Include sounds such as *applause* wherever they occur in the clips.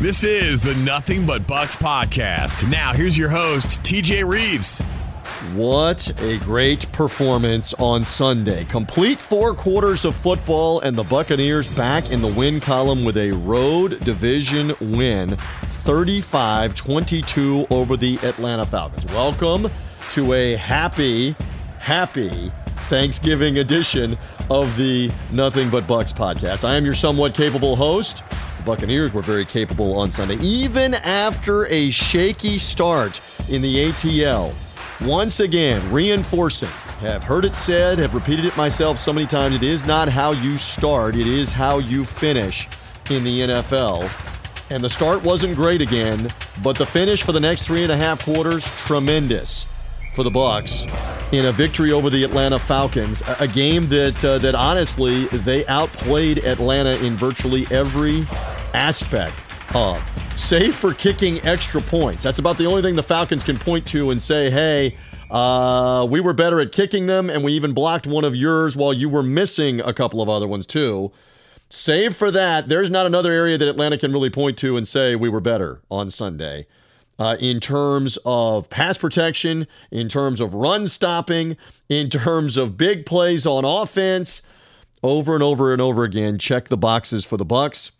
This is the Nothing But Bucks podcast. Now, here's your host, TJ Reeves. What a great performance on Sunday. Complete four quarters of football, and the Buccaneers back in the win column with a road division win 35 22 over the Atlanta Falcons. Welcome to a happy, happy Thanksgiving edition of the Nothing But Bucks podcast. I am your somewhat capable host. Buccaneers were very capable on Sunday, even after a shaky start in the ATL. Once again, reinforcing, have heard it said, have repeated it myself so many times. It is not how you start, it is how you finish in the NFL. And the start wasn't great again, but the finish for the next three and a half quarters, tremendous for the Bucks in a victory over the Atlanta Falcons, a game that uh, that honestly they outplayed Atlanta in virtually every aspect of, save for kicking extra points. That's about the only thing the Falcons can point to and say, hey, uh, we were better at kicking them, and we even blocked one of yours while you were missing a couple of other ones, too. Save for that, there's not another area that Atlanta can really point to and say we were better on Sunday. Uh, in terms of pass protection, in terms of run stopping, in terms of big plays on offense, over and over and over again, check the boxes for the Bucks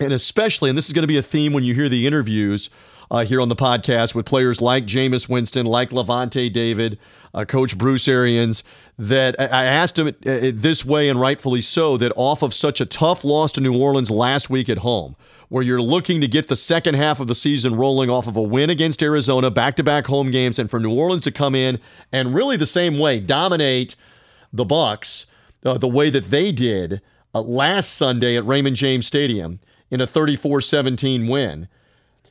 and especially, and this is going to be a theme when you hear the interviews uh, here on the podcast with players like Jameis Winston, like Lavonte David, uh, Coach Bruce Arians, that I asked him uh, this way, and rightfully so, that off of such a tough loss to New Orleans last week at home, where you're looking to get the second half of the season rolling off of a win against Arizona, back to back home games, and for New Orleans to come in and really the same way dominate the Bucks uh, the way that they did uh, last Sunday at Raymond James Stadium in a 34 17 win.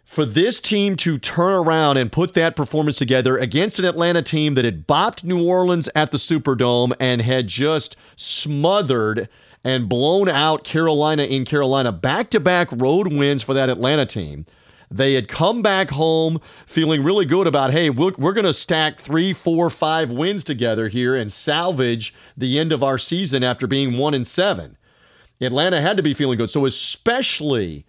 For this team to turn around and put that performance together against an Atlanta team that had bopped New Orleans at the Superdome and had just smothered and blown out Carolina in Carolina, back to back road wins for that Atlanta team. They had come back home feeling really good about, hey, we're, we're going to stack three, four, five wins together here and salvage the end of our season after being one and seven. Atlanta had to be feeling good. So, especially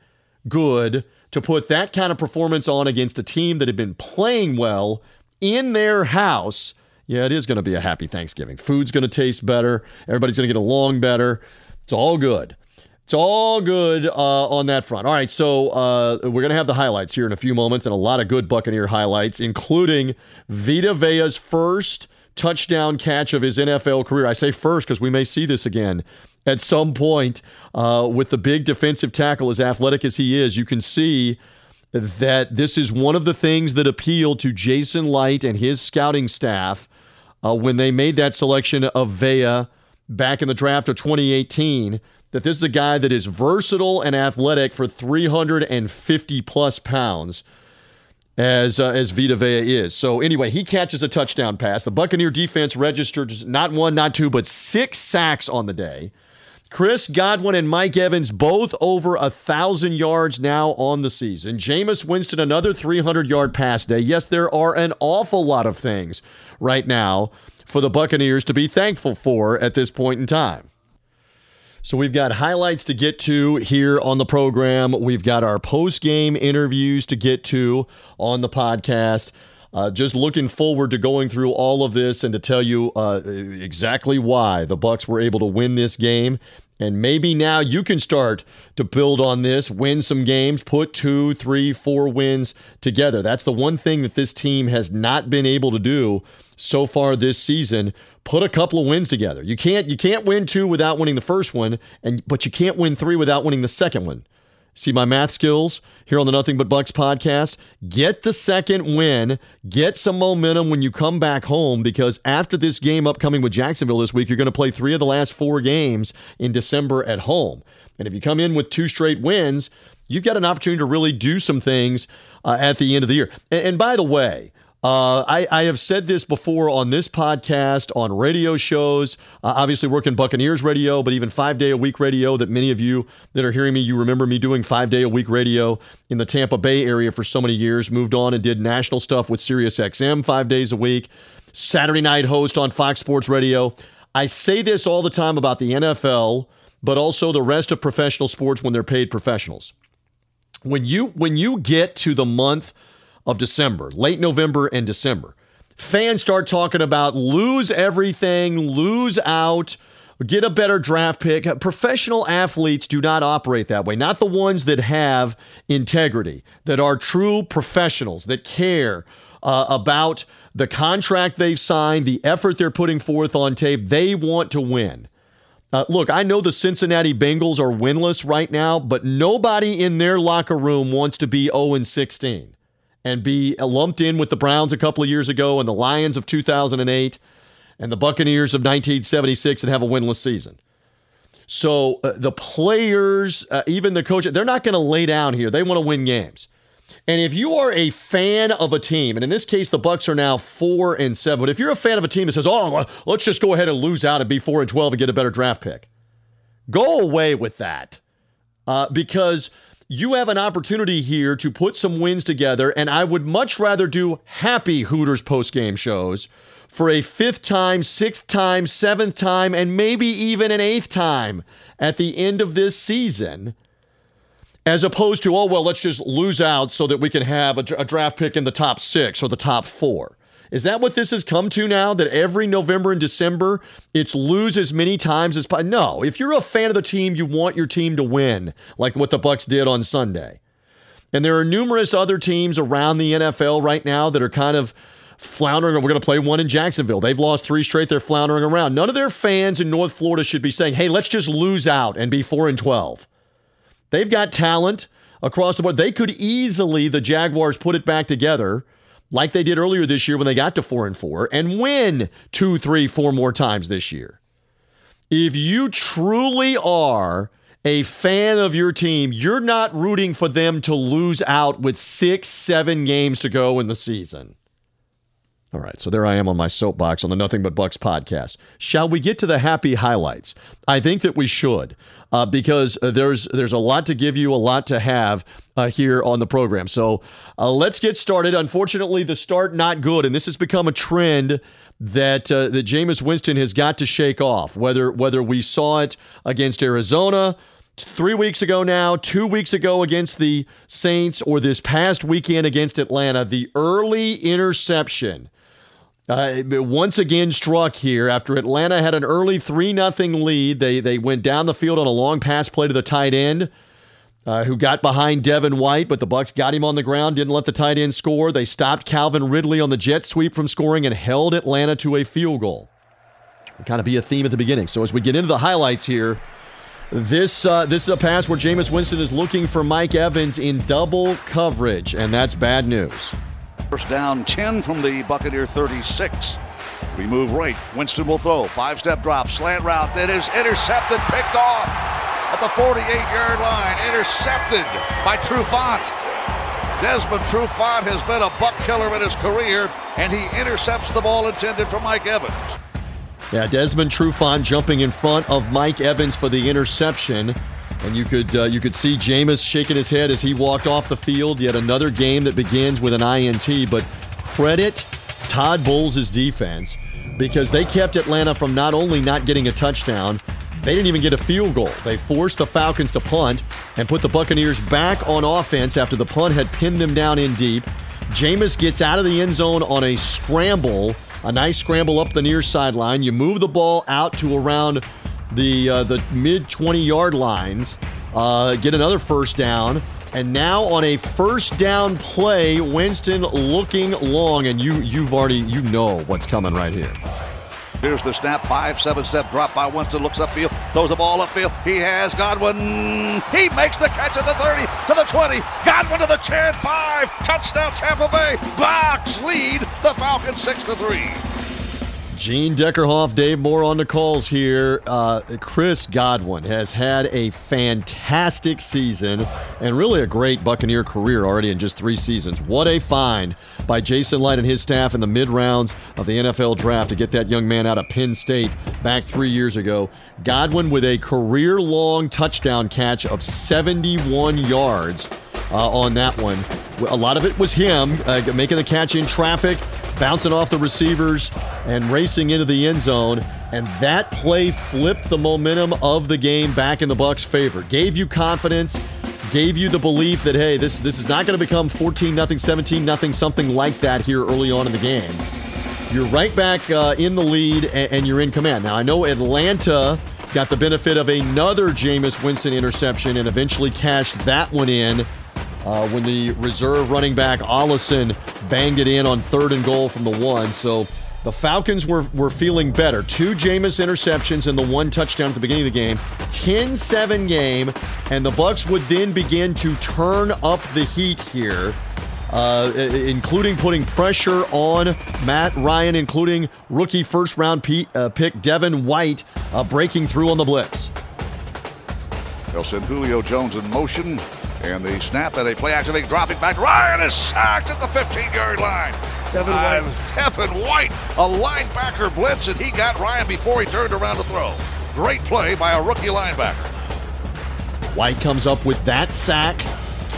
good to put that kind of performance on against a team that had been playing well in their house. Yeah, it is going to be a happy Thanksgiving. Food's going to taste better. Everybody's going to get along better. It's all good. It's all good uh, on that front. All right, so uh, we're going to have the highlights here in a few moments and a lot of good Buccaneer highlights, including Vita Vea's first touchdown catch of his NFL career. I say first because we may see this again at some point uh, with the big defensive tackle, as athletic as he is. You can see that this is one of the things that appealed to Jason Licht and his scouting staff uh, when they made that selection of Vea back in the draft of 2018. That this is a guy that is versatile and athletic for 350 plus pounds as uh, as Vita Vea is. So anyway, he catches a touchdown pass. The Buccaneer defense registered not one, not two, but six sacks on the day. Chris Godwin and Mike Evans both over a thousand yards now on the season. Jameis Winston another 300 yard pass day. Yes, there are an awful lot of things right now for the Buccaneers to be thankful for at this point in time. So we've got highlights to get to here on the program. We've got our post game interviews to get to on the podcast. Uh, just looking forward to going through all of this and to tell you uh, exactly why the Bucks were able to win this game. And maybe now you can start to build on this, win some games, put two, three, four wins together. That's the one thing that this team has not been able to do so far this season. Put a couple of wins together. You can't you can't win two without winning the first one, and but you can't win three without winning the second one. See my math skills here on the Nothing But Bucks podcast. Get the second win. Get some momentum when you come back home because after this game upcoming with Jacksonville this week, you're going to play three of the last four games in December at home. And if you come in with two straight wins, you've got an opportunity to really do some things uh, at the end of the year. And, and by the way, uh, I, I, have said this before on this podcast, on radio shows, uh, obviously working Buccaneers radio, but even five day a week radio that many of you that are hearing me, you remember me doing five day a week radio in the Tampa Bay area for so many years, moved on and did national stuff with SiriusXM five days a week, Saturday night host on Fox Sports Radio. I say this all the time about the NFL, but also the rest of professional sports when they're paid professionals. when you when you get to the month of December, late November and December, fans start talking about lose everything, lose out, get a better draft pick. Professional athletes do not operate that way. Not the ones that have integrity, that are true professionals, that care uh, about the contract they've signed, the effort they're putting forth on tape. They want to win. Uh, look, I know the Cincinnati Bengals are winless right now, but nobody in their locker room wants to be 0 16 and be lumped in with the Browns a couple of years ago and the Lions of 2008 and the Buccaneers of 1976 and have a winless season. So uh, the players, uh, even the coach, they're not going to lay down here. They want to win games. And if you are a fan of a team, and in this case, the Bucks are now four and seven, but if you're a fan of a team that says, "Oh, let's just go ahead and lose out and be four and twelve and get a better draft pick," go away with that, uh, because you have an opportunity here to put some wins together. And I would much rather do happy Hooters post game shows for a fifth time, sixth time, seventh time, and maybe even an eighth time at the end of this season as opposed to, oh, well, let's just lose out so that we can have a, a, draft pick in the top six or the top four. Is that what this has come to now? That every November and December, it's lose as many times as possible? No. If you're a fan of the team, you want your team to win, like what the Bucks did on Sunday. And there are numerous other teams around the NFL right now that are kind of floundering. We're going to play one in Jacksonville. They've lost three straight. They're floundering around. None of their fans in North Florida should be saying, hey, let's just lose out and be 4 and 12. They've got talent across the board. They could easily, the Jaguars, put it back together like they did earlier this year when they got to four and four and win two, three, four more times this year. If you truly are a fan of your team, you're not rooting for them to lose out with six, seven games to go in the season. All right, so there I am on my soapbox on the Nothing But Bucks podcast. Shall we get to the happy highlights? I think that we should, uh, because there's there's a lot to give you, a lot to have uh, here on the program. So uh, let's get started. Unfortunately, the start not good, and this has become a trend that uh, that Jameis Winston has got to shake off. Whether whether we saw it against Arizona three weeks ago now, two weeks ago against the Saints, or this past weekend against Atlanta, the early interception uh, once again struck here after Atlanta had an early 3 0 lead. They, they went down the field on a long pass play to the tight end. Uh, who got behind Devin White, but the Bucks got him on the ground, didn't let the tight end score. They stopped Calvin Ridley on the jet sweep from scoring and held Atlanta to a field goal. Kind of be a theme at the beginning. So as we get into the highlights here, this uh, this is a pass where Jameis Winston is looking for Mike Evans in double coverage, and that's bad news. First down 10 from the Buccaneer 36. We move right. Winston will throw. Five step drop. Slant route. That is intercepted. Picked off at the 48 yard line. Intercepted by Trufant. Desmond Trufant has been a buck killer in his career, and he intercepts the ball intended for Mike Evans. Yeah, Desmond Trufant jumping in front of Mike Evans for the interception. And you could uh, you could see Jameis shaking his head as he walked off the field. Yet another game that begins with an INT. But credit Todd Bowles' defense because they kept Atlanta from not only not getting a touchdown, they didn't even get a field goal. They forced the Falcons to punt and put the Buccaneers back on offense after the punt had pinned them down in deep. Jameis gets out of the end zone on a scramble, a nice scramble up the near sideline. You move the ball out to around the uh, the mid 20 yard lines, uh, get another first down. And now on a first down play, Winston looking long, and you you've already you know what's coming right here. Here's the snap, five, seven step drop by Winston, looks upfield, throws the ball upfield. He has Godwin. He makes the catch at the 30 to the 20. Godwin to the 10, 5. Touchdown Tampa Bay. Bucs lead the Falcons 6 to 3. Gene Deckerhoff, Dave Moore on the calls here. Uh, Chris Godwin has had a fantastic season and really a great Buccaneer career already in just three seasons. What a find by Jason Licht and his staff in the mid rounds of the NFL draft to get that young man out of Penn State back three years ago. Godwin with a career long touchdown catch of 71 yards uh, on that one. A lot of it was him uh, making the catch in traffic bouncing off the receivers and racing into the end zone. And that play flipped the momentum of the game back in the Bucks' favor. Gave you confidence, gave you the belief that hey, this this is not going to become 14 nothing, 17 nothing, something like that here early on in the game. You're right back uh, in the lead and, and, you're in command. Now I know Atlanta got the benefit of another Jameis Winston interception and eventually cashed that one in uh, when the reserve running back Ollison banged it in on third and goal from the one. So the Falcons were, were feeling better. Two Jameis interceptions and the one touchdown at the beginning of the game. 10-7 game, and the Bucs would then begin to turn up the heat here. Uh, including putting pressure on Matt Ryan, including rookie first round uh, pick Devin White uh, breaking through on the blitz. They'll send Julio Jones in motion, and the snap at a play action dropping back. Ryan is sacked at the 15 yard line. Devin uh, White. Devin White, a linebacker blitz, and he got Ryan before he turned around to throw. Great play by a rookie linebacker. White comes up with that sack,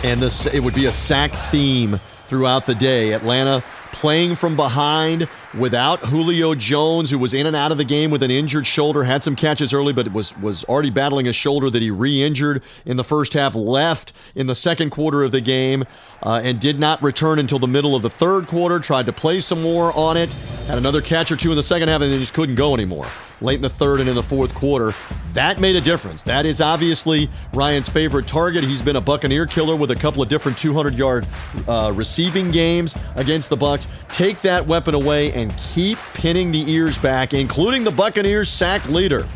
and this it would be a sack theme throughout the day. Atlanta playing from behind without Julio Jones, who was in and out of the game with an injured shoulder, had some catches early, but was was already battling a shoulder that he re-injured in the first half. Left in the second quarter of the game uh, and did not return until the middle of the third quarter. Tried to play some more on it, had another catch or two in the second half, and then just couldn't go anymore late in the third and in the fourth quarter. That made a difference. That is obviously Ryan's favorite target. He's been a Buccaneer killer with a couple of different 200-yard uh, receiving games against the Bucs. Take that weapon away and keep pinning the ears back, including the Buccaneers' sack leader.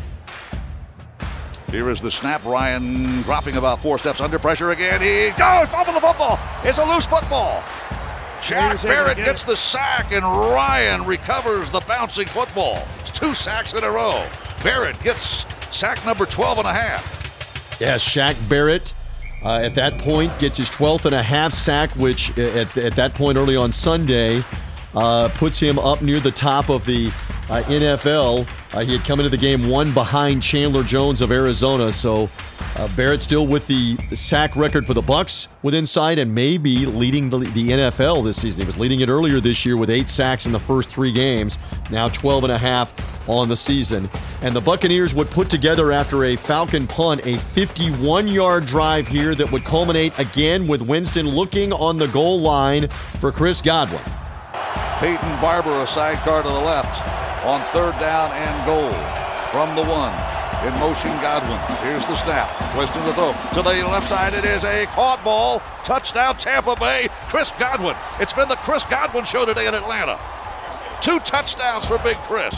Here is the snap. Ryan dropping about four steps under pressure again. He goes, fumble the football. It's a loose football. Shaq Barrett gets the sack, and Ryan recovers the bouncing football. It's two sacks in a row. Barrett gets sack number 12 and a half. Yes, Shaq Barrett uh, at that point gets his 12th and a half sack, which at, at that point early on Sunday uh, puts him up near the top of the uh, NFL. Uh, he had come into the game one behind Chandler Jones of Arizona, so uh, Barrett still with the sack record for the Bucks with inside and maybe leading the, the, NFL this season. He was leading it earlier this year with eight sacks in the first three games. Now 12 and a half on the season. And the Buccaneers would put together after a Falcon punt a 51-yard drive here that would culminate again with Winston looking on the goal line for Chris Godwin. Peyton Barber a sidecar to the left on third down and goal from the one. In motion, Godwin. Here's the snap. Twisting the throw. To the left side, it is a caught ball. Touchdown, Tampa Bay. Chris Godwin. It's been the Chris Godwin show today in Atlanta. Two touchdowns for Big Chris.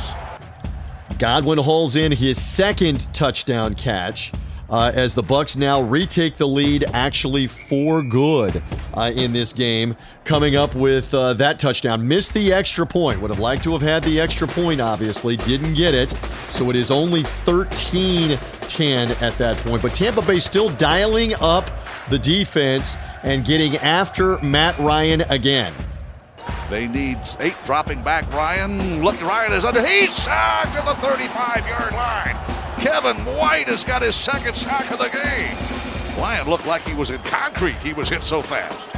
Godwin hauls in his second touchdown catch uh, as the Bucks now retake the lead, actually for good uh, in this game. Coming up with uh, that touchdown, missed the extra point. Would have liked to have had the extra point. Obviously, didn't get it. So it is only 13-10 at that point. But Tampa Bay still dialing up the defense and getting after Matt Ryan again. They need eight dropping back. Ryan, look, Ryan is under. He's sacked to the 35 yard line. Devin White has got his second sack of the game. Ryan looked like he was in concrete. He was hit so fast.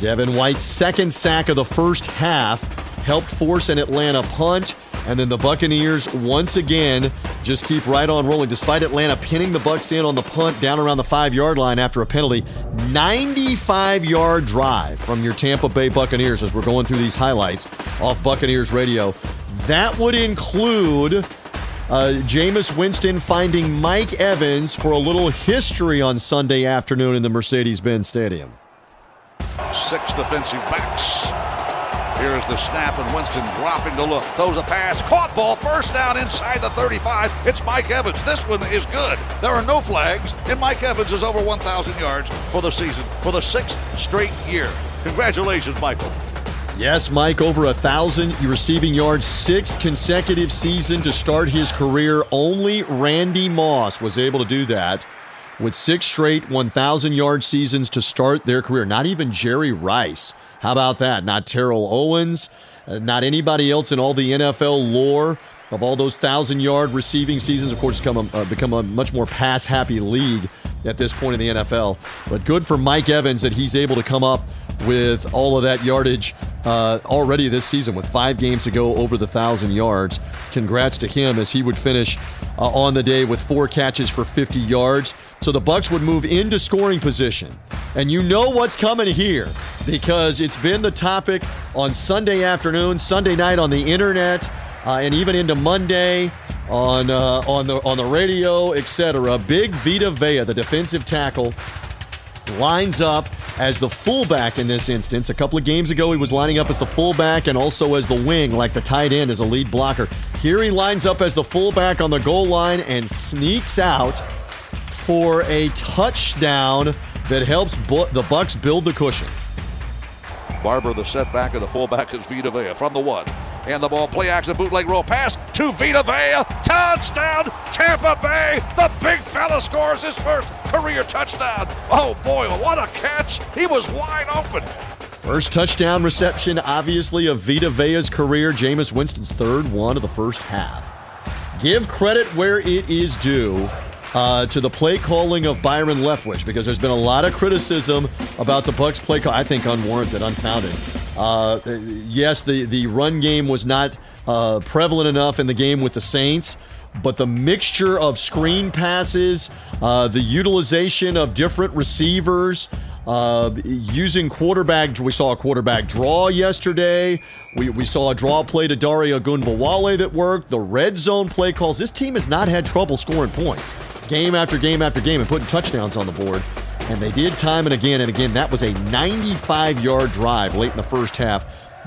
Devin White's second sack of the first half helped force an Atlanta punt. And then the Buccaneers once again just keep right on rolling. Despite Atlanta pinning the Bucks in on the punt down around the five yard line after a penalty, 95 yard drive from your Tampa Bay Buccaneers as we're going through these highlights off Buccaneers Radio. That would include uh, Jameis Winston finding Mike Evans for a little history on Sunday afternoon in the Mercedes Benz Stadium. Six defensive backs. Here's the snap, and Winston dropping to look. Throws a pass. Caught ball. First down inside the 35. It's Mike Evans. This one is good. There are no flags, and Mike Evans is over 1,000 yards for the season for the sixth straight year. Congratulations, Michael. Yes, Mike, over a thousand receiving yards, sixth consecutive season to start his career. Only Randy Moss was able to do that with six straight 1,000 yard seasons to start their career. Not even Jerry Rice. How about that? Not Terrell Owens, uh, not anybody else in all the NFL lore of all those thousand yard receiving seasons. Of course, it's become uh, become a much more pass happy league at this point in the NFL. But good for Mike Evans that he's able to come up with all of that yardage uh, already this season with five games to go over the thousand yards. Congrats to him as he would finish uh, on the day with four catches for 50 yards. So the Bucks would move into scoring position, and you know what's coming here because it's been the topic on Sunday afternoon, Sunday night on the internet, uh, and even into Monday on uh, on the on the radio, etc. Big Vita Vea, the defensive tackle lines up as the fullback in this instance. A couple of games ago, he was lining up as the fullback and also as the wing, like the tight end as a lead blocker. Here he lines up as the fullback on the goal line and sneaks out for a touchdown that helps bu- the Bucks build the cushion. Barber, the setback, and the fullback is Vita Vea from the one. And the ball, play action, bootleg roll pass to Vita Vea. Touchdown, Tampa Bay. The big fella scores his first career touchdown. Oh boy, what a catch. He was wide open. First touchdown reception, obviously, of Vita Vea's career. Jameis Winston's third one of the first half. Give credit where it is due uh, to the play calling of Byron Leftwich because there's been a lot of criticism about the Bucks play call. I think unwarranted, unfounded. Uh, yes, the the run game was not uh, prevalent enough in the game with the Saints, but the mixture of screen passes, uh, the utilization of different receivers. Uh, using quarterback, we saw a quarterback draw yesterday. We, we saw a draw play to Dare Ogunbowale that worked. The red zone play calls. This team has not had trouble scoring points game after game after game and putting touchdowns on the board. And they did time and again and again. That was a 95 yard drive late in the first half.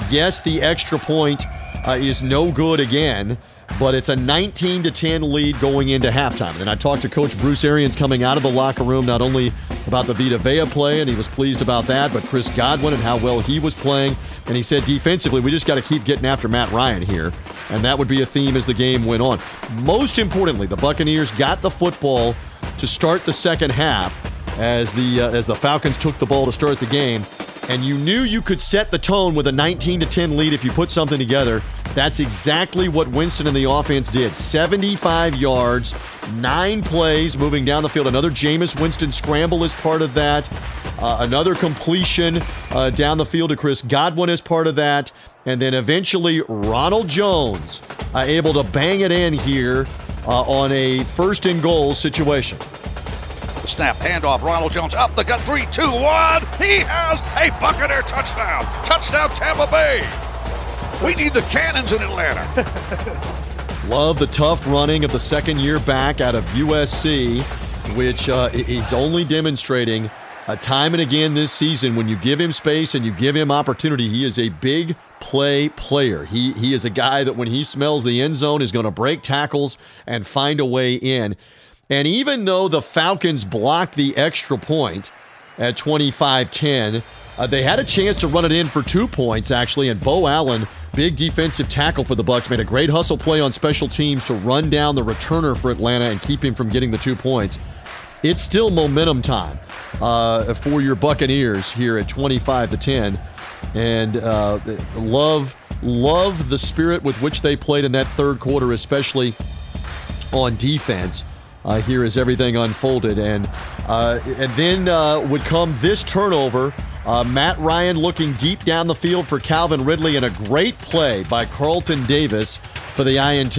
Yes, the extra point uh, is no good again, but it's a 19 to 10 lead going into halftime. And I talked to Coach Bruce Arians coming out of the locker room, not only about the Vita Vea play, and he was pleased about that, but Chris Godwin and how well he was playing. And he said defensively, we just got to keep getting after Matt Ryan here. And that would be a theme as the game went on. Most importantly, the Buccaneers got the football to start the second half as the uh, as the Falcons took the ball to start the game and you knew you could set the tone with a 19 to 10 lead if you put something together. That's exactly what Winston and the offense did. 75 yards, nine plays moving down the field. Another Jameis Winston scramble is part of that. Uh, another completion uh, down the field to Chris Godwin is part of that. And then eventually Ronald Jones uh, able to bang it in here uh, on a first and goal situation. Snap, handoff, Ronald Jones up the gut, three, two, one. He has a Buccaneer touchdown. Touchdown, Tampa Bay. We need the cannons in Atlanta. *laughs* Love the tough running of the second year back out of USC, which uh, he's only demonstrating uh, time and again this season. When you give him space and you give him opportunity, he is a big play player. He he is a guy that when he smells the end zone is going to break tackles and find a way in. And even though the Falcons blocked the extra point at 25 10, uh, they had a chance to run it in for two points, actually. And Beau Allen, big defensive tackle for the Bucks, made a great hustle play on special teams to run down the returner for Atlanta and keep him from getting the two points. It's still momentum time uh, for your Buccaneers here at 25 to 10. And uh, love, love the spirit with which they played in that third quarter, especially on defense uh, here as everything unfolded. And, uh, and then uh, would come this turnover. Uh, Matt Ryan looking deep down the field for Calvin Ridley and a great play by Carlton Davis for the INT.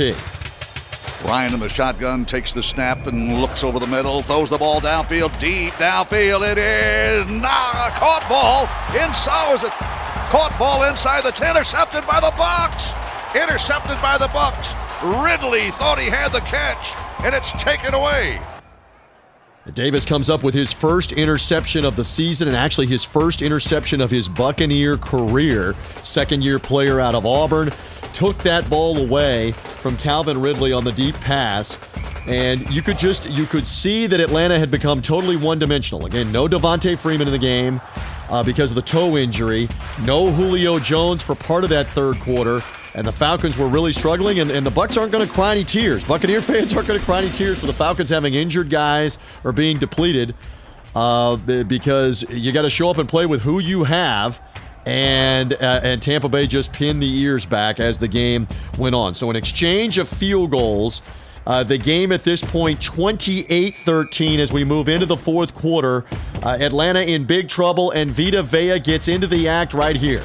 Ryan in the shotgun takes the snap and looks over the middle, throws the ball downfield, deep downfield. It is nah, caught ball inside. Was it caught ball inside the 10, intercepted by the Bucks. Intercepted by the Bucks. Ridley thought he had the catch and it's taken away. Davis comes up with his first interception of the season and actually his first interception of his Buccaneer career. Second year player out of Auburn. Took that ball away from Calvin Ridley on the deep pass. And you could just you could see that Atlanta had become totally one-dimensional. Again, no Devonta Freeman in the game uh, because of the toe injury. No Julio Jones for part of that third quarter and the Falcons were really struggling, and, and the Bucks aren't going to cry any tears. Buccaneer *laughs* fans aren't going to cry any tears for the Falcons having injured guys or being depleted uh, because you got to show up and play with who you have. And uh, and Tampa Bay just pinned the ears back as the game went on. So an exchange of field goals. Uh, the game at this point 28 13 as we move into the fourth quarter. Uh, Atlanta in big trouble, and Vita Vea gets into the act right here.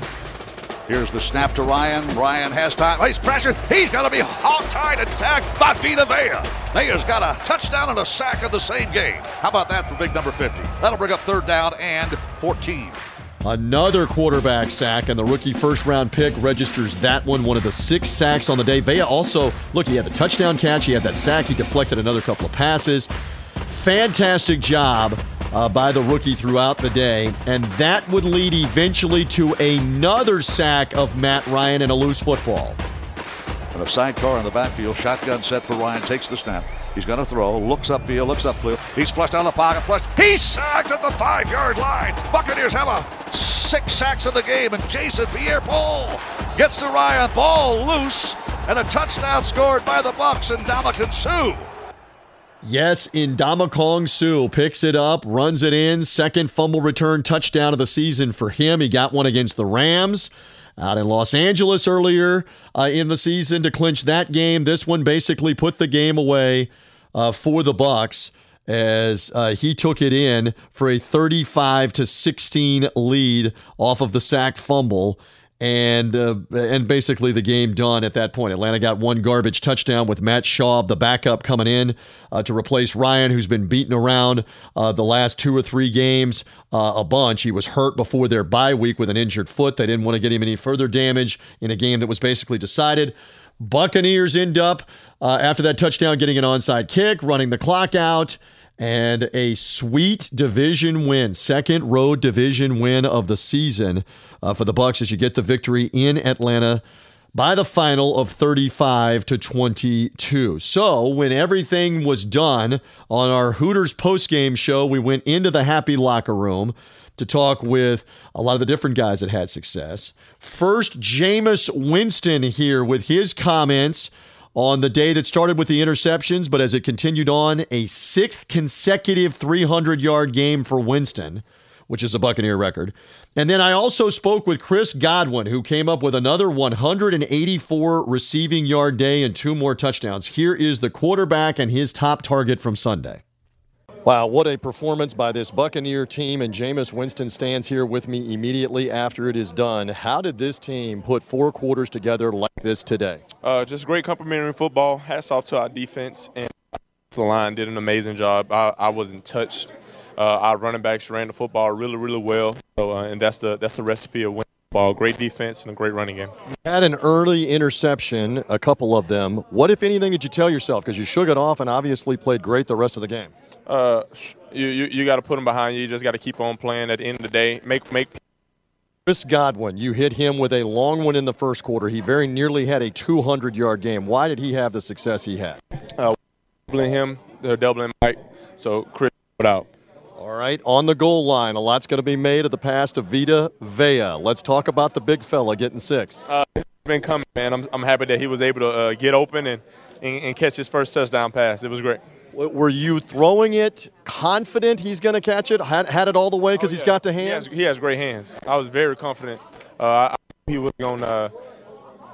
Here's the snap to Ryan. Ryan has time. He's pressured. He's going to be hog-tied and tagged by Vita Vea. Vea's got a touchdown and a sack in the same game. How about that for big number 50? That'll bring up third down and 14. Another quarterback sack, and the rookie first round pick registers that one, one of the six sacks on the day. Vea also, look, he had the touchdown catch, he had that sack, he deflected another couple of passes. Fantastic job uh, by the rookie throughout the day. And that would lead eventually to another sack of Matt Ryan and a loose football. And a sidecar in the backfield, shotgun set for Ryan, takes the snap. He's going to throw, looks upfield, looks upfield. He's flushed out of the pocket, flushed. He's sacked at the five yard line. Buccaneers have a six sacks in the game, and Jason Pierre Paul gets the Ryan ball loose, and a touchdown scored by the Bucks and Ndamukong Suh. Yes, Ndamukong Suh picks it up, runs it in. Second fumble return touchdown of the season for him. He got one against the Rams out in Los Angeles earlier uh, in the season to clinch that game. This one basically put the game away uh, for the Bucks as uh, he took it in for a 35 to 16 lead off of the sacked fumble and uh, and basically the game done at that point. Atlanta got one garbage touchdown with Matt Schaub, the backup, coming in uh, to replace Ryan, who's been beaten around uh, the last two or three games uh, a bunch. He was hurt before their bye week with an injured foot. They didn't want to get him any further damage in a game that was basically decided. Buccaneers end up uh, after that touchdown getting an onside kick, running the clock out and a sweet division win, second road division win of the season uh, for the Bucks as you get the victory in Atlanta by the final of 35 to 22. So, when everything was done on our Hooters postgame show, we went into the happy locker room to talk with a lot of the different guys that had success. First, Jameis Winston here with his comments on the day that started with the interceptions, but as it continued on, a sixth consecutive 300 yard game for Winston, which is a Buccaneer record. And then I also spoke with Chris Godwin, who came up with another 184 receiving yard day and two more touchdowns. Here is the quarterback and his top target from Sunday. Wow, what a performance by this Buccaneer team. And Jameis Winston stands here with me immediately after it is done. How did this team put four quarters together like this today? Uh, just great complementary football. Hats off to our defense. And the line did an amazing job. I, I wasn't touched. Uh, our running backs ran the football really, really well. So, uh, and that's the, that's the recipe of winning. Ball. Great defense and a great running game. Had an early interception, a couple of them. What, if anything, did you tell yourself? Because you shook it off and obviously played great the rest of the game uh, you you, you got to put them behind you. You just got to keep on playing. At the end of the day, make make. Chris Godwin, you hit him with a long one in the first quarter. He very nearly had a 200-yard game. Why did he have the success he had? Uh, doubling him, they're doubling Mike, so Chris put out. All right, on the goal line, a lot's going to be made of the pass to Vita Vea. Let's talk about the big fella getting six. Uh, been coming, man. I'm, I'm happy that he was able to uh, get open and, and, and catch his first touchdown pass. It was great. Were you throwing it confident he's going to catch it? Had, had it all the way because oh, yeah. he's got the hands? He has, he has, great hands. I was very confident. Uh, he was going to uh,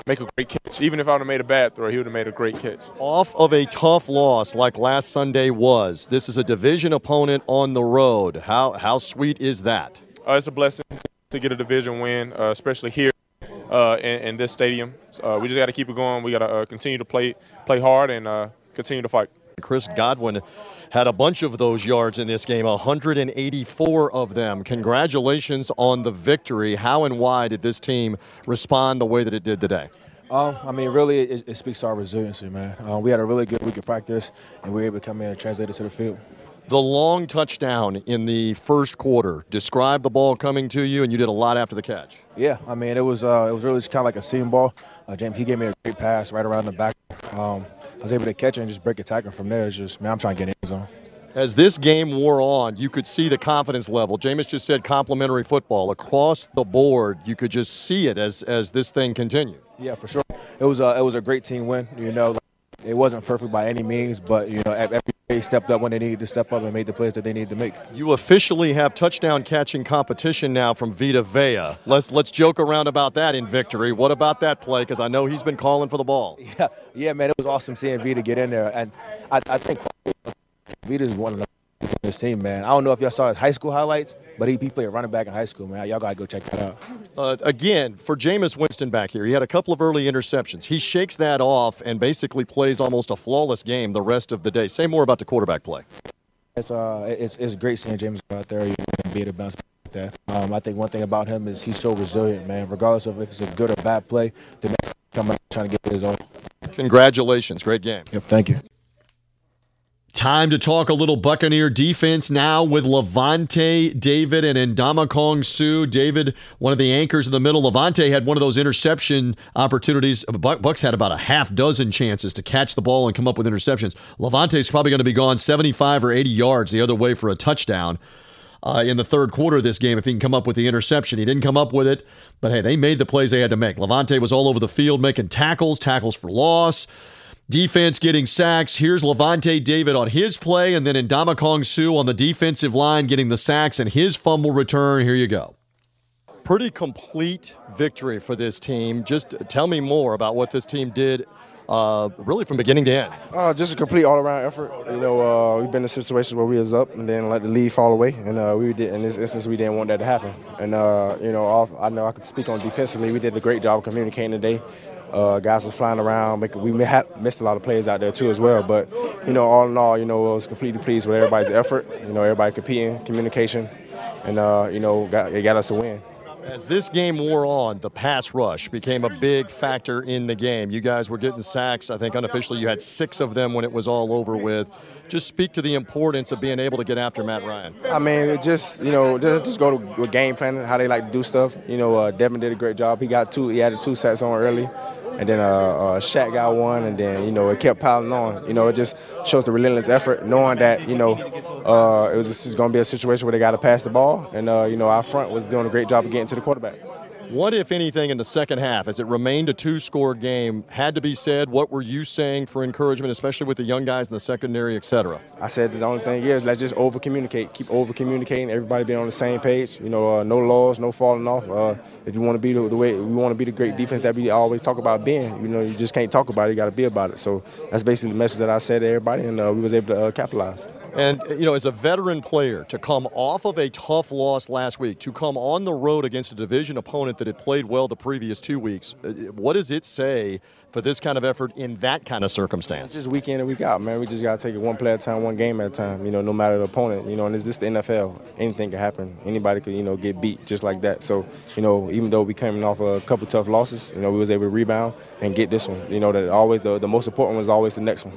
make a great catch. Even if I would have made a bad throw, he would have made a great catch. Off of a tough loss like last Sunday was, this is a division opponent on the road. How, how sweet is that? Uh, it's a blessing to get a division win, uh, especially here. Uh, in, in, this stadium, uh, we just got to keep it going. We got to continue to play play hard and continue to fight. Chris Godwin had a bunch of those yards in this game, 184 of them. Congratulations on the victory. How and why did this team respond the way that it did today? Um, I mean, really, it, it, speaks to our resiliency, man. Uh, we had a really good week of practice, and we were able to come in and translate it to the field. The long touchdown in the first quarter. Describe the ball coming to you, and you did a lot after the catch. Yeah, I mean, it was uh, it was really just kind of like a seam ball. Uh, Jameis, he gave me a great pass right around the back. Um, I was able to catch it and just break a tackle from there. It's just, man, I'm trying to get in the zone. As this game wore on, you could see the confidence level. Jameis just said complimentary football across the board. You could just see it as as this thing continued. Yeah, for sure. It was a it was a great team win. You know, it wasn't perfect by any means, but you know, everybody stepped up when they needed to step up and made the plays that they needed to make. You officially have touchdown catching competition now from Vita Vea. Let's let's joke around about that in victory. What about that play? Because I know he's been calling for the ball. *laughs* Yeah, yeah, man, it was awesome seeing Vita get in there, and I, I think Vita is one of the this team, man. I don't know if y'all saw his high school highlights, but he, he played running back in high school, man. Y'all gotta go check that out. Uh, again, for Jameis Winston back here, he had a couple of early interceptions. He shakes that off and basically plays almost a flawless game the rest of the day. Say more about the quarterback play. It's uh, it's it's great seeing Jameis out there you know, be able to bounce back that. Um, I think one thing about him is he's so resilient, man. Regardless of if it's a good or bad play, the next out trying to get his own. Congratulations, great game. Yep, thank you. Time to talk a little Buccaneer defense now with Lavonte David and Ndamukong Suh. David, one of the anchors in the middle. Lavonte had one of those interception opportunities. Bucks had about a half dozen chances to catch the ball and come up with interceptions. Lavonte's probably going to be gone 75 or 80 yards the other way for a touchdown. Uh, in the third quarter of this game, if he can come up with the interception, he didn't come up with it, but hey, they made the plays they had to make. Lavonte was all over the field making tackles, tackles for loss. Defense getting sacks. Here's Lavonte David on his play, and then Ndamukong Suh on the defensive line getting the sacks and his fumble return. Here you go. Pretty complete victory for this team. Just tell me more about what this team did uh, really from beginning to end? Uh, just a complete all-around effort. You know, uh, we've been in situations where we was up and then let the lead fall away, and uh, we did in this instance we didn't want that to happen. And uh, you know, all, I know I could speak on defensively. We did a great job of communicating today. Uh, guys was flying around. We had missed a lot of plays out there too as well. But you know, all in all, you know, I was completely pleased with everybody's effort. You know, everybody competing, communication, and uh, you know, got, it got us a win. As this game wore on, the pass rush became a big factor in the game. You guys were getting sacks. I think unofficially you had six of them when it was all over with. Just speak to the importance of being able to get after Matt Ryan. I mean, just you know, just, just go to game planning, how they like to do stuff. You know, uh, Devin did a great job. He got two. He added two sacks on early and then uh, uh, Shaq got one, and then you know it kept piling on. You know, it just shows the relentless effort, knowing that you know uh, it was just going to be a situation where they got to pass the ball, and uh, you know our front was doing a great job of getting to the quarterback. What, if anything, in the second half, as it remained a two score game, had to be said? What were you saying for encouragement, especially with the young guys in the secondary, et cetera? I said the only thing is let's just over communicate, keep over communicating, everybody being on the same page. You know, uh, no laws, no falling off. Uh, if you want to be the, the, way we want to be the great defense that we always talk about being, you know, you just can't talk about it, you got to be about it. So that's basically the message that I said to everybody, and uh, we was able to uh, capitalize. And, you know, as a veteran player, to come off of a tough loss last week, to come on the road against a division opponent that had played well the previous two weeks, uh, what does it say for this kind of effort in that kind of circumstance? It's just week in and week out, man. We just got to take it one play at a time, one game at a time, you know, no matter the opponent. You know, and it's just the NFL. Anything can happen. Anybody could, you know, get beat just like that. So, you know, even though we came off a couple tough losses, you know, we was able to rebound and get this one. You know, that always the, the most important one is always the next one.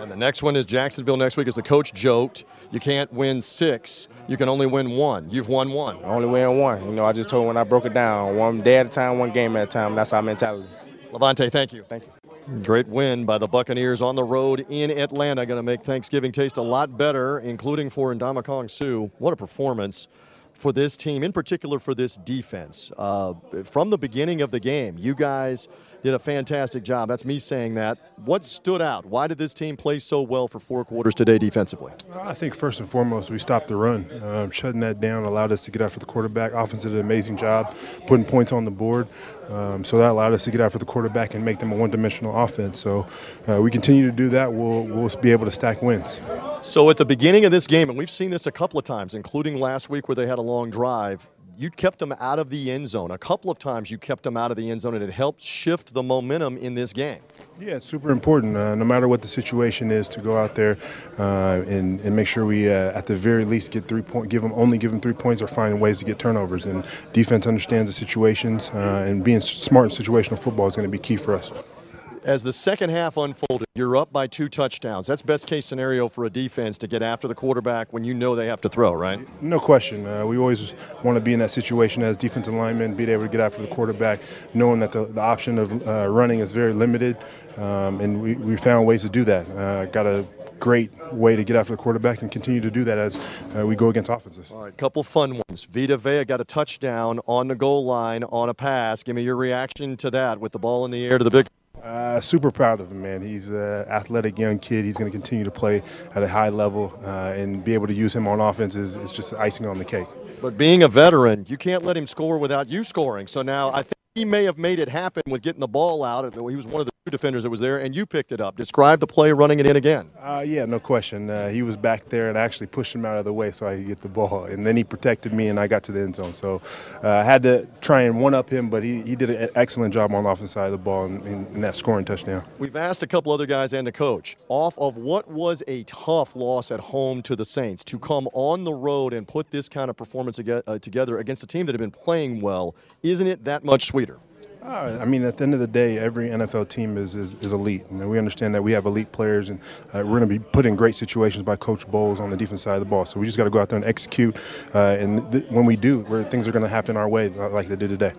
And the next one is Jacksonville next week. As the coach joked, you can't win six, you can only win one. You've won one. I only win one. You know, I just told when I broke it down, one day at a time, one game at a time. That's our mentality. Lavonte, thank you. Thank you. Great win by the Buccaneers on the road in Atlanta. Going to make Thanksgiving taste a lot better, including for Ndamukong Suh. What a performance for this team, in particular for this defense. Uh, from the beginning of the game, you guys did a fantastic job. That's me saying that. What stood out? Why did this team play so well for four quarters today defensively? I think first and foremost, we stopped the run. Um, shutting that down allowed us to get after the quarterback. Offense did an amazing job putting points on the board. Um, so that allowed us to get after the quarterback and make them a one-dimensional offense. So uh, we continue to do that. We'll, we'll be able to stack wins. So at the beginning of this game, and we've seen this a couple of times, including last week where they had a long drive, you kept them out of the end zone. A couple of times you kept them out of the end zone, and it helped shift the momentum in this game. Yeah, it's super important, uh, no matter what the situation is, to go out there uh, and, and make sure we, uh, at the very least, get three point, give them only give them three points, or find ways to get turnovers. And defense understands the situations, uh, and being smart in situational football is going to be key for us as the second half unfolded, you're up by two touchdowns. That's best case scenario for a defense to get after the quarterback when you know they have to throw, right? No question. Uh, we always want to be in that situation as defensive linemen, be able to get after the quarterback, knowing that the, the option of uh, running is very limited, um, and we, we found ways to do that. Uh, got a great way to get after the quarterback and continue to do that as uh, we go against offenses. All right, couple fun ones. Vita Vea got a touchdown on the goal line on a pass. Give me your reaction to that with the ball in the air to the big uh, super proud of him, man. He's an athletic young kid. He's going to continue to play at a high level, uh, and be able to use him on offense is, is just icing on the cake. But being a veteran, you can't let him score without you scoring. So now I think he may have made it happen with getting the ball out. He was one of the two defenders that was there, and you picked it up. Describe the play running it in again. Uh, yeah, no question. Uh, he was back there and I actually pushed him out of the way so I could get the ball. And then he protected me and I got to the end zone. So uh, I had to try and one up him, but he, he did an excellent job on the offensive side of the ball in, in, in that scoring touchdown. We've asked a couple other guys and the coach off of what was a tough loss at home to the Saints to come on the road and put this kind of performance uh, together against a team that had been playing well. Isn't it that much sweeter? Uh, I mean, at the end of the day, every NFL team is, is, is elite. And we understand that we have elite players, and uh, we're going to be put in great situations by Coach Bowles on the defense side of the ball. So we just got to go out there and execute. Uh, and th- when we do, where things are going to happen our way, uh, like they did today.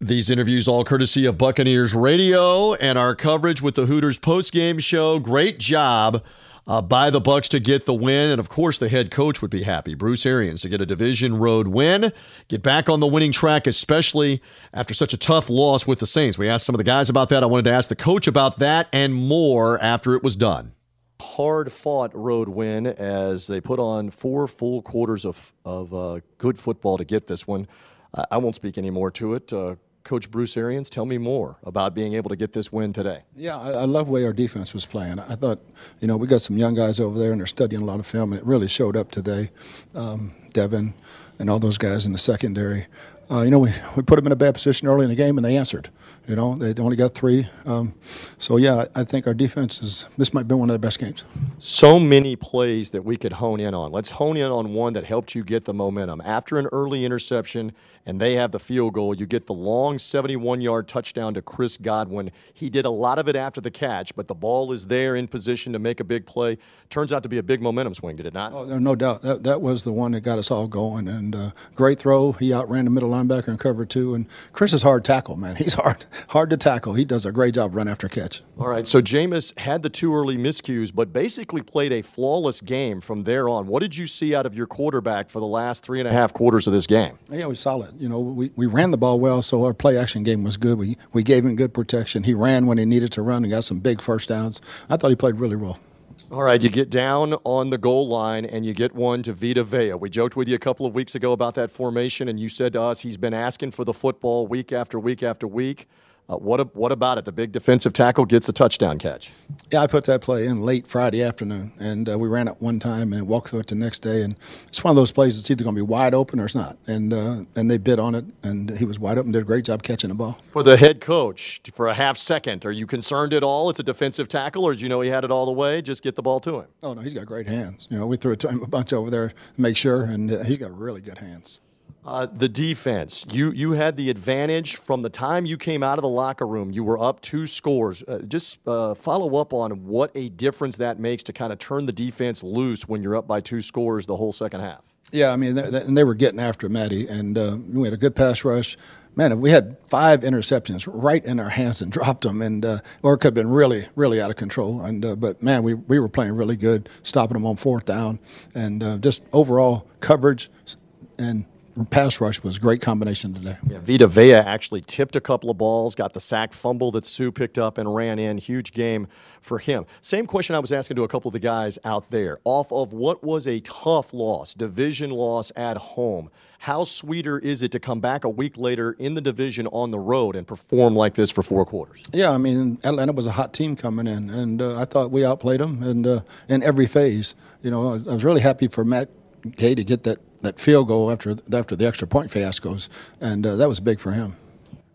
These interviews all courtesy of Buccaneers Radio and our coverage with the Hooters post game show. Great job uh, by the Bucs to get the win, and of course the head coach would be happy, Bruce Arians, to get a division road win, get back on the winning track, especially after such a tough loss with the Saints. We asked some of the guys about that. I wanted to ask the coach about that and more after it was done. Hard fought road win as they put on four full quarters of, of uh, good football to get this one. I won't speak any more to it. Uh, Coach Bruce Arians, tell me more about being able to get this win today. Yeah, I, I love the way our defense was playing. I thought, you know, we got some young guys over there and they're studying a lot of film, and it really showed up today. Um, Devin and all those guys in the secondary. Uh, you know, we, we put them in a bad position early in the game and they answered. You know, they only got three. Um, so, yeah, I think our defense is, this might be one of the best games. So many plays that we could hone in on. Let's hone in on one that helped you get the momentum. After an early interception and they have the field goal, you get the long 71 yard touchdown to Chris Godwin. He did a lot of it after the catch, but the ball is there in position to make a big play. Turns out to be a big momentum swing, did it not? Oh, no doubt. That, that was the one that got us all going. And uh, great throw. He outran the middle linebacker in cover two. And Chris is hard tackle, man. *laughs* He's hard hard to tackle. He does a great job run after catch. All right, so Jameis had the two early miscues, but basically played a flawless game from there on. What did you see out of your quarterback for the last three and a half quarters of this game? Yeah, he was solid. You know, we, we ran the ball well, so our play action game was good. We we gave him good protection. He ran when he needed to run and got some big first downs. I thought he played really well. All right, you get down on the goal line and you get one to Vita Vea. We joked with you a couple of weeks ago about that formation, and you said to us he's been asking for the football week after week after week. Uh, what what about it? The big defensive tackle gets a touchdown catch. Yeah, I put that play in late Friday afternoon, and uh, we ran it one time and walked through it the next day. And it's one of those plays that's either going to be wide open or it's not. And uh, and they bid on it, and he was wide open. Did a great job catching the ball. For the head coach, for a half second, are you concerned at all? It's a defensive tackle, or did you know he had it all the way? Just get the ball to him. Oh no, he's got great hands. You know, we threw it to him a bunch over there to make sure, and uh, he's got really good hands. Uh, the defense, you you had the advantage from the time you came out of the locker room. You were up two scores. Uh, just uh, follow up on what a difference that makes to kind of turn the defense loose when you're up by two scores the whole second half. Yeah, I mean, they, and they were getting after Matty, and uh, we had a good pass rush. Man, we had five interceptions right in our hands and *laughs* dropped them, and uh, or could have been really, really out of control. And uh, but man, we we were playing really good, stopping them on fourth down, and just overall coverage and pass rush was a great combination today. Yeah, Vita Vea actually tipped a couple of balls, got the sack fumble that Suh picked up and ran in. Huge game for him. Same question I was asking to a couple of the guys out there. Off of what was a tough loss, division loss at home, how sweeter is it to come back a week later in the division on the road and perform like this for four quarters? Yeah, I mean, Atlanta was a hot team coming in, and uh, I thought we outplayed them and uh, in every phase. You know, I was really happy for Matt Gay to get that that field goal after after the extra point fiascos, and uh, that was big for him.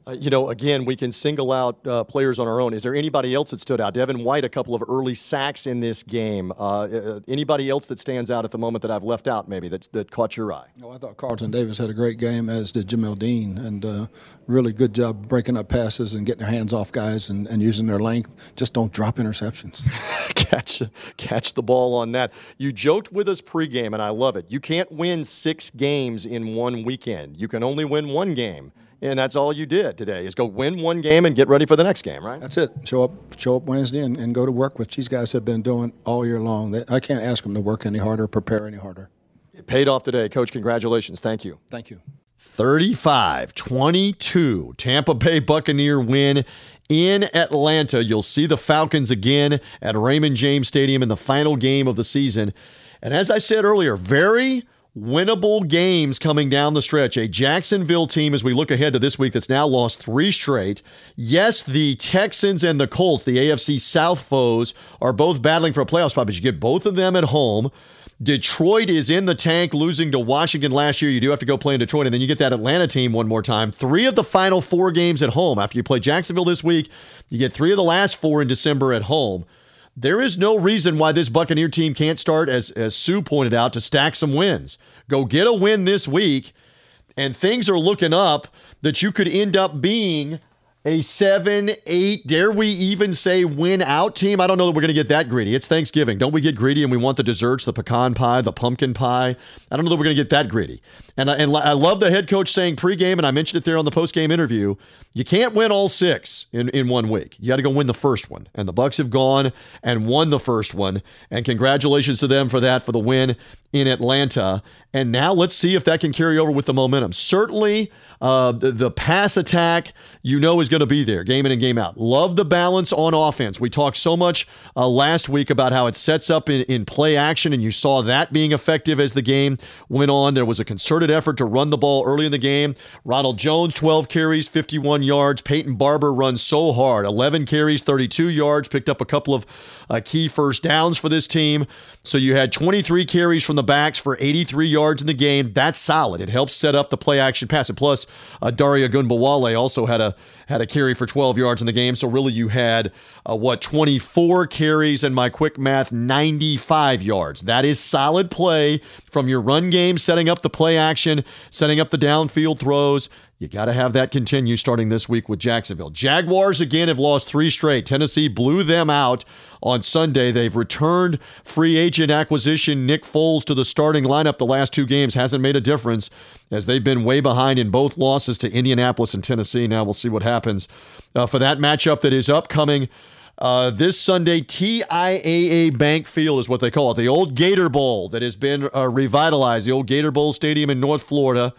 Uh, you know, again, we can single out uh, players on our own. Is there anybody else that stood out? Devin White, a couple of early sacks in this game. Uh, uh anybody else that stands out at the moment that I've left out, maybe that that caught your eye? No, I thought Carlton Davis had a great game, as did Jamel Dean, and uh, really good job breaking up passes and getting their hands off guys and, and using their length. Just don't drop interceptions. *laughs* catch catch the ball on that. You joked with us pregame, and I love it. You can't win six games in one weekend. You can only win one game and that's all you did today is go win one game and get ready for the next game, right? That's it. Show up, show up Wednesday, and, and go to work, which these guys have been doing all year long. They, I can't ask them to work any harder, prepare any harder. It paid off today, Coach. Congratulations. Thank you. Thank you. 35 22 Tampa Bay Buccaneer win in Atlanta. You'll see the Falcons again at Raymond James Stadium in the final game of the season. And as I said earlier, very winnable games coming down the stretch. A Jacksonville team, as we look ahead to this week, that's now lost three straight. Yes, the Texans and the Colts, the AFC South foes, are both battling for a playoff spot, but you get both of them at home. Detroit is in the tank, losing to Washington last year. You do have to go play in Detroit, and then you get that Atlanta team one more time. Three of the final four games at home. After you play Jacksonville this week, you get three of the last four in December at home. There is no reason why this Buccaneer team can't start, as, as Suh pointed out, to stack some wins. Go get a win this week, and things are looking up that you could end up being a seven, eight, dare we even say win out team? I don't know that we're going to get that greedy. It's Thanksgiving. Don't we get greedy and we want the desserts, the pecan pie, the pumpkin pie? I don't know that we're going to get that greedy. And I, and I love the head coach saying pregame, and I mentioned it there on the postgame interview. You can't win all six in, in one week. You got to go win the first one. And the Bucs have gone and won the first one. And congratulations to them for that, for the win in Atlanta. And now let's see if that can carry over with the momentum. Certainly, uh, the, the pass attack, you know, is going to be there game in and game out. Love the balance on offense. We talked so much uh, last week about how it sets up in, in play action, and you saw that being effective as the game went on. There was a concerted effort to run the ball early in the game. Ronald Jones, 12 carries, 51 yards. Peyton Barber runs so hard, 11 carries, 32 yards, picked up a couple of uh, key first downs for this team. So you had 23 carries from the backs for 83 yards in the game. That's solid. It helps set up the play action pass. And plus, uh, Dare Ogunbowale also had a had a carry for 12 yards in the game. So really, you had uh, what 24 carries and my quick math 95 yards. That is solid play from your run game, setting up the play action, setting up the downfield throws. You got to have that continue starting this week with Jacksonville. Jaguars again have lost three straight. Tennessee blew them out on Sunday. They've returned free agent acquisition Nick Foles to the starting lineup the last two games. Hasn't made a difference as they've been way behind in both losses to Indianapolis and Tennessee. Now we'll see what happens uh, for that matchup that is upcoming. Uh, this Sunday, TIAA Bank Field is what they call it, the old Gator Bowl that has been uh, revitalized, the old Gator Bowl Stadium in North Florida.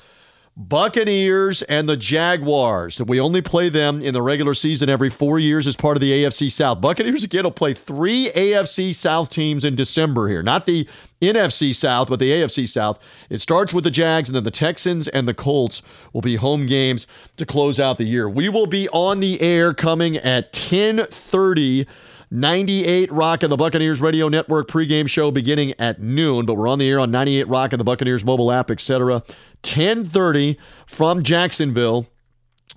Buccaneers and the Jaguars. We only play them in the regular season every four years as part of the AFC South. Buccaneers again will play three AFC South teams in December here. Not the NFC South, but the AFC South. It starts with the Jags, and then the Texans and the Colts will be home games to close out the year. We will be on the air coming at 1030 98 Rock and the Buccaneers Radio Network pregame show beginning at noon, but we're on the air on 98 Rock and the Buccaneers mobile app, etc. 10:30 from Jacksonville.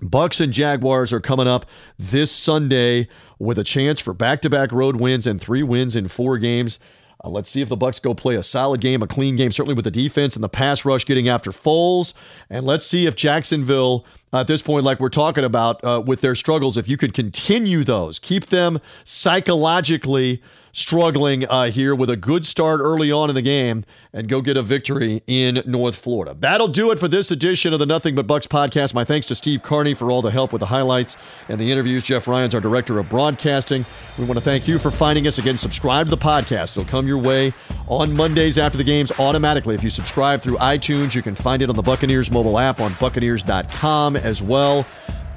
Bucs and Jaguars are coming up this Sunday with a chance for back-to-back road wins and three wins in four games. Uh, let's see if the Bucs go play a solid game, a clean game, certainly with the defense and the pass rush getting after Foles. And let's see if Jacksonville, at this point, like we're talking about uh, with their struggles, if you could continue those, keep them psychologically struggling uh, here with a good start early on in the game and go get a victory in North Florida. That'll do it for this edition of the Nothing But Bucs podcast. My thanks to Steve Carney for all the help with the highlights and the interviews. Jeff Ryan's our director of broadcasting. We want to thank you for finding us. Again, subscribe to the podcast. It'll come your way on Mondays after the games automatically. If you subscribe through iTunes, you can find it on the Buccaneers mobile app on Buccaneers.com as well.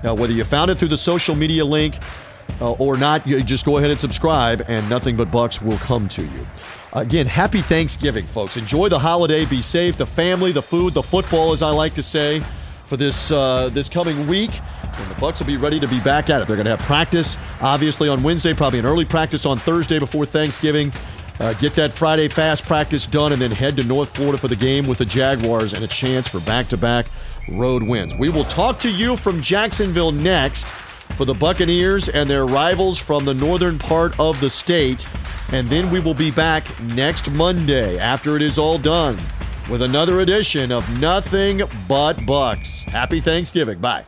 Now, whether you found it through the social media link, uh, or not, you just go ahead and subscribe, and nothing but Bucs will come to you. Again, happy Thanksgiving, folks. Enjoy the holiday. Be safe. The family, the food, the football, as I like to say, for this uh, this coming week. And the Bucs will be ready to be back at it. They're going to have practice, obviously, on Wednesday, probably an early practice on Thursday before Thanksgiving. Uh, get that Friday fast practice done, and then head to North Florida for the game with the Jaguars and a chance for back-to-back road wins. We will talk to you from Jacksonville next for the Buccaneers and their rivals from the northern part of the state. And then we will be back next Monday after it is all done with another edition of Nothing But Bucs. Happy Thanksgiving. Bye.